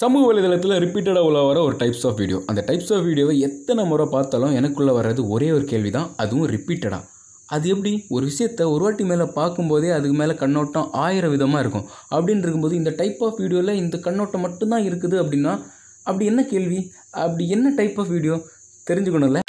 சமூக வலைதளத்தில் ரிப்பீட்டடாக உள்ள வர ஒரு டைப்ஸ் ஆஃப் வீடியோ அந்த டைப்ஸ் ஆஃப் வீடியோவை எத்தனை முறை பார்த்தாலும் எனக்குள்ளே வர்றது ஒரே ஒரு கேள்வி தான் அதுவும் ரிப்பீட்டடாக அது எப்படி? ஒரு விஷயத்த ஒரு வாட்டி மேலே பார்க்கும்போதே அதுக்கு மேலே கண்ணோட்டம் ஆயிரம் விதமாக இருக்கும். அப்படின்னு இருக்கும்போது இந்த டைப் ஆஃப் வீடியோவில் இந்த கண்ணோட்டம் மட்டும்தான் இருக்குது அப்படின்னா அப்படி என்ன கேள்வி? அப்படி என்ன டைப் ஆஃப் வீடியோ தெரிஞ்சுக்கணும்ல?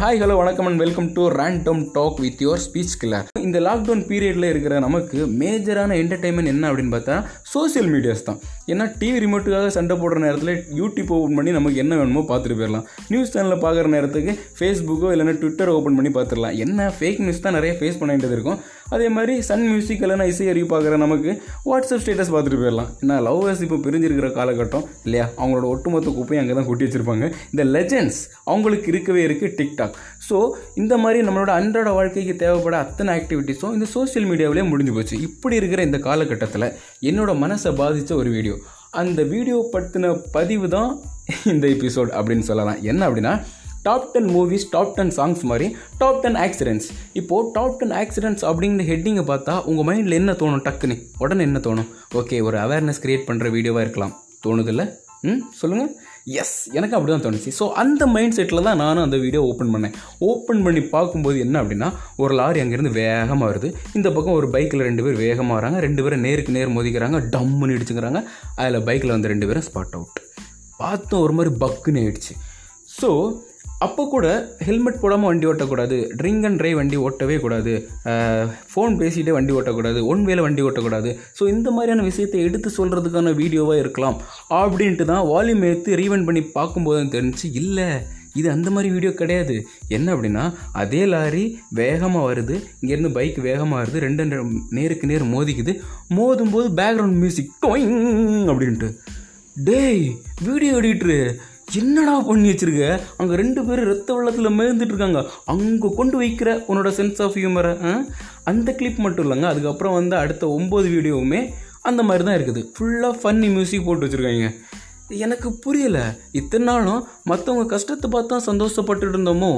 ஹாய் ஹலோ வணக்கம் and welcome to random talk with your speech killer இந்த லாக்டவுன் பீரியடில் இருக்கிற நமக்கு மேஜரான என்டர்டைன்மெண்ட் என்ன அப்படின்னு பார்த்தா சோஷியல் மீடியாஸ் தான். ஏன்னா டிவி ரிமோட்டுக்காக சண்டை போடுற நேரத்தில் யூடியூப் ஓப்பன் பண்ணி நமக்கு என்ன வேணுமோ பார்த்துட்டு போயிடலாம். நியூஸ் சேனலில் பார்க்குற நேரத்துக்கு ஃபேஸ்புக்கோ இல்லைன்னா ட்விட்டர் ஓப்பன் பண்ணி பார்த்துடலாம். என்ன ஃபேக் நியூஸ் தான் நிறைய ஃபேஸ் பண்ண வேண்டியது இருக்கும். அதே மாதிரி சன் மியூசிக் இல்லைனா இசை அறிவு பார்க்குற நமக்கு வாட்ஸ்அப் ஸ்டேட்டஸ் பார்த்துட்டு போயிடலாம். ஏன்னா லவ்வர்ஸ் இப்போ பிரிஞ்சிருக்கிற காலகட்டம் இல்லையா? அவங்களோட ஒட்டுமொத்த குப்பையும் அங்கே தான் கொட்டி வச்சிருப்பாங்க. இந்த லெஜெண்ட்ஸ் அவங்களுக்கு இருக்கவே இருக்குது டிக்டாக் ஸோ இந்த மாதிரி நம்மளோட அன்றாட வாழ்க்கைக்கு தேவைப்பட அத்தனை ஆக்டிவிட்டீஸும் இந்த சோஷியல் மீடியாவிலே முடிஞ்சு போச்சு. இப்படி இருக்கிற இந்த காலகட்டத்தில் என்னோட மனசை பாதித்த ஒரு வீடியோ அந்த வீடியோ பற்றின பதிவு தான் இந்த எபிசோட் அப்படின்னு சொல்லலாம். என்ன அப்படின்னா top ten movies top ten songs மாதிரி டாப் டென் ஆக்சிடென்ட்ஸ் இப்போது டாப் டென் ஆக்சிடென்ட்ஸ் அப்படிங்கிற ஹெட்டிங்கை பார்த்தா உங்கள் மைண்டில் என்ன தோணும்? டக்குன்னு. உடனே என்ன தோணும்? ஓகே ஒரு அவேர்னஸ் க்ரியேட் பண்ணுற வீடியோவாக இருக்கலாம். தோணுதில்ல? ம் சொல்லுங்கள் எஸ் எனக்கு அப்படி தான் தோணுச்சு. ஸோ அந்த மைண்ட் செட்டில் தான் நானும் அந்த வீடியோ ஓப்பன் பண்ணேன். ஓப்பன் பண்ணி பார்க்கும்போது என்ன அப்படின்னா ஒரு லாரி அங்கேருந்து வேகமாக வருது. இந்த பக்கம் ஒரு பைக்கில் ரெண்டு பேர் வேகமாக வராங்க. ரெண்டு பேரும் நேருக்கு நேர் மோதிக்கிறாங்க. டம்முன்னு இடிச்சுக்கிறாங்க. அதில் பைக்கில் வந்து ரெண்டு பேரும் ஸ்பாட் அவுட் பார்த்தோம் ஒரு மாதிரி பக்குன்னு ஆயிடுச்சு. ஸோ அப்போ கூட ஹெல்மெட் போடாமல் வண்டி ஓட்டக்கூடாது. ட்ரிங்க் அண்ட் ட்ரைவ் வண்டி ஓட்டவே கூடாது. ஃபோன் பேசிகிட்டே வண்டி ஓட்டக்கூடாது. ஒன் வேலை வண்டி ஓட்டக்கூடாது. ஸோ இந்த மாதிரியான விஷயத்தை எடுத்து சொல்கிறதுக்கான வீடியோவாக இருக்கலாம். அப்படின்ட்டு தான் வால்யூம் எடுத்து ரீவெண்ட் பண்ணி பார்க்கும்போது தெரிஞ்சு இல்லை இது அந்த மாதிரி வீடியோ கிடையாது. என்ன அப்படின்னா அதே லாரி வேகமாக வருது. இங்கேருந்து பைக் வேகமாக வருது. ரெண்டு ரெண்டு நேருக்கு நேர் மோதிக்குது. மோதும் போது பேக்ரவுண்ட் மியூசிக் டொயிங் அப்படின்ட்டு. டேய் வீடியோ எடிட்ரு என்னடா பண்ணி வச்சிருக்க? அங்கே ரெண்டு பேரும் ரத்த வெள்ளத்தில் மேய்ந்துட்டு இருக்காங்க. அங்கே கொண்டு வைக்கிற உன்னோட சென்ஸ் ஆஃப் ஹியூமரை அந்த கிளிப் மட்டும் இல்லைங்க. அதுக்கப்புறம் வந்து அடுத்த ஒம்பது வீடியோவுமே அந்த மாதிரி தான் இருக்குது ஃபுல்லாக ஃபன்னி மியூசிக் போட்டு வச்சுருக்காங்க. எனக்கு புரியலை. இத்தனை நாளும் மற்றவங்க கஷ்டத்தை பார்த்து தான் சந்தோஷப்பட்டுட்டு இருந்தோமோ?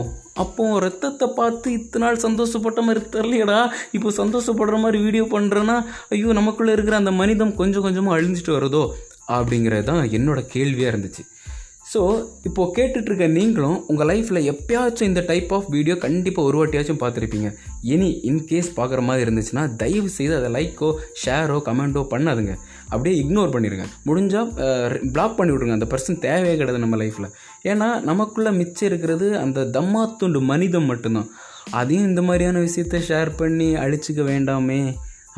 அப்போ ரத்தத்தை பார்த்து இத்தனை நாள் சந்தோஷப்பட்ட மாதிரி தெரியலையடா இப்போ சந்தோஷப்படுற மாதிரி வீடியோ பண்ணுறேன்னா ஐயோ நமக்குள்ளே இருக்கிற அந்த மனிதம் கொஞ்சம் கொஞ்சமாக அழிஞ்சிட்டு வருதோ? அப்படிங்கிறது தான் என்னோட கேள்வியாக இருந்துச்சு. ஸோ இப்போது கேட்டுட்ருக்க நீங்களும் உங்கள் லைஃப்பில் எப்பயாச்சும் இந்த டைப் ஆஃப் வீடியோ கண்டிப்பாக ஒரு வாட்டியாச்சும் பார்த்துருப்பீங்க. இனி இன்கேஸ் பார்க்குற மாதிரி இருந்துச்சுன்னா தயவு செய்து அதை லைக்கோ ஷேரோ கமெண்ட்டோ பண்ணாதுங்க. அப்படியே இக்னோர் பண்ணிடுங்க முடிஞ்சால் பிளாக் பண்ணி விட்ருங்க அந்த பர்சன் தேவையே கிடையாது நம்ம லைஃப்பில் ஏன்னா நமக்குள்ளே மிச்சம் இருக்கிறது அந்த தம்மாத்துண்டு மனிதம் மட்டும்தான். அதையும் இந்த மாதிரியான விஷயத்த ஷேர் பண்ணி அழிச்சிக்க வேண்டாமே.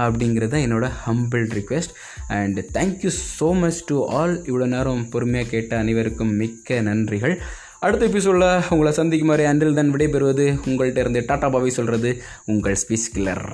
அப்படிங்கிறது தான் என்னோடய humble request and thank you so much to all இவ்வளோ நேரம் பொறுமையாக கேட்ட அனைவருக்கும் மிக்க நன்றிகள். அடுத்த எபிசோடில் உங்களை சந்திக்கும் மாதிரி அன்றில் தான் விடைபெறுவது உங்கள்கிட்ட இருந்து டாட்டா பாவை சொல்கிறது உங்கள் ஸ்பீச் கில்லர்.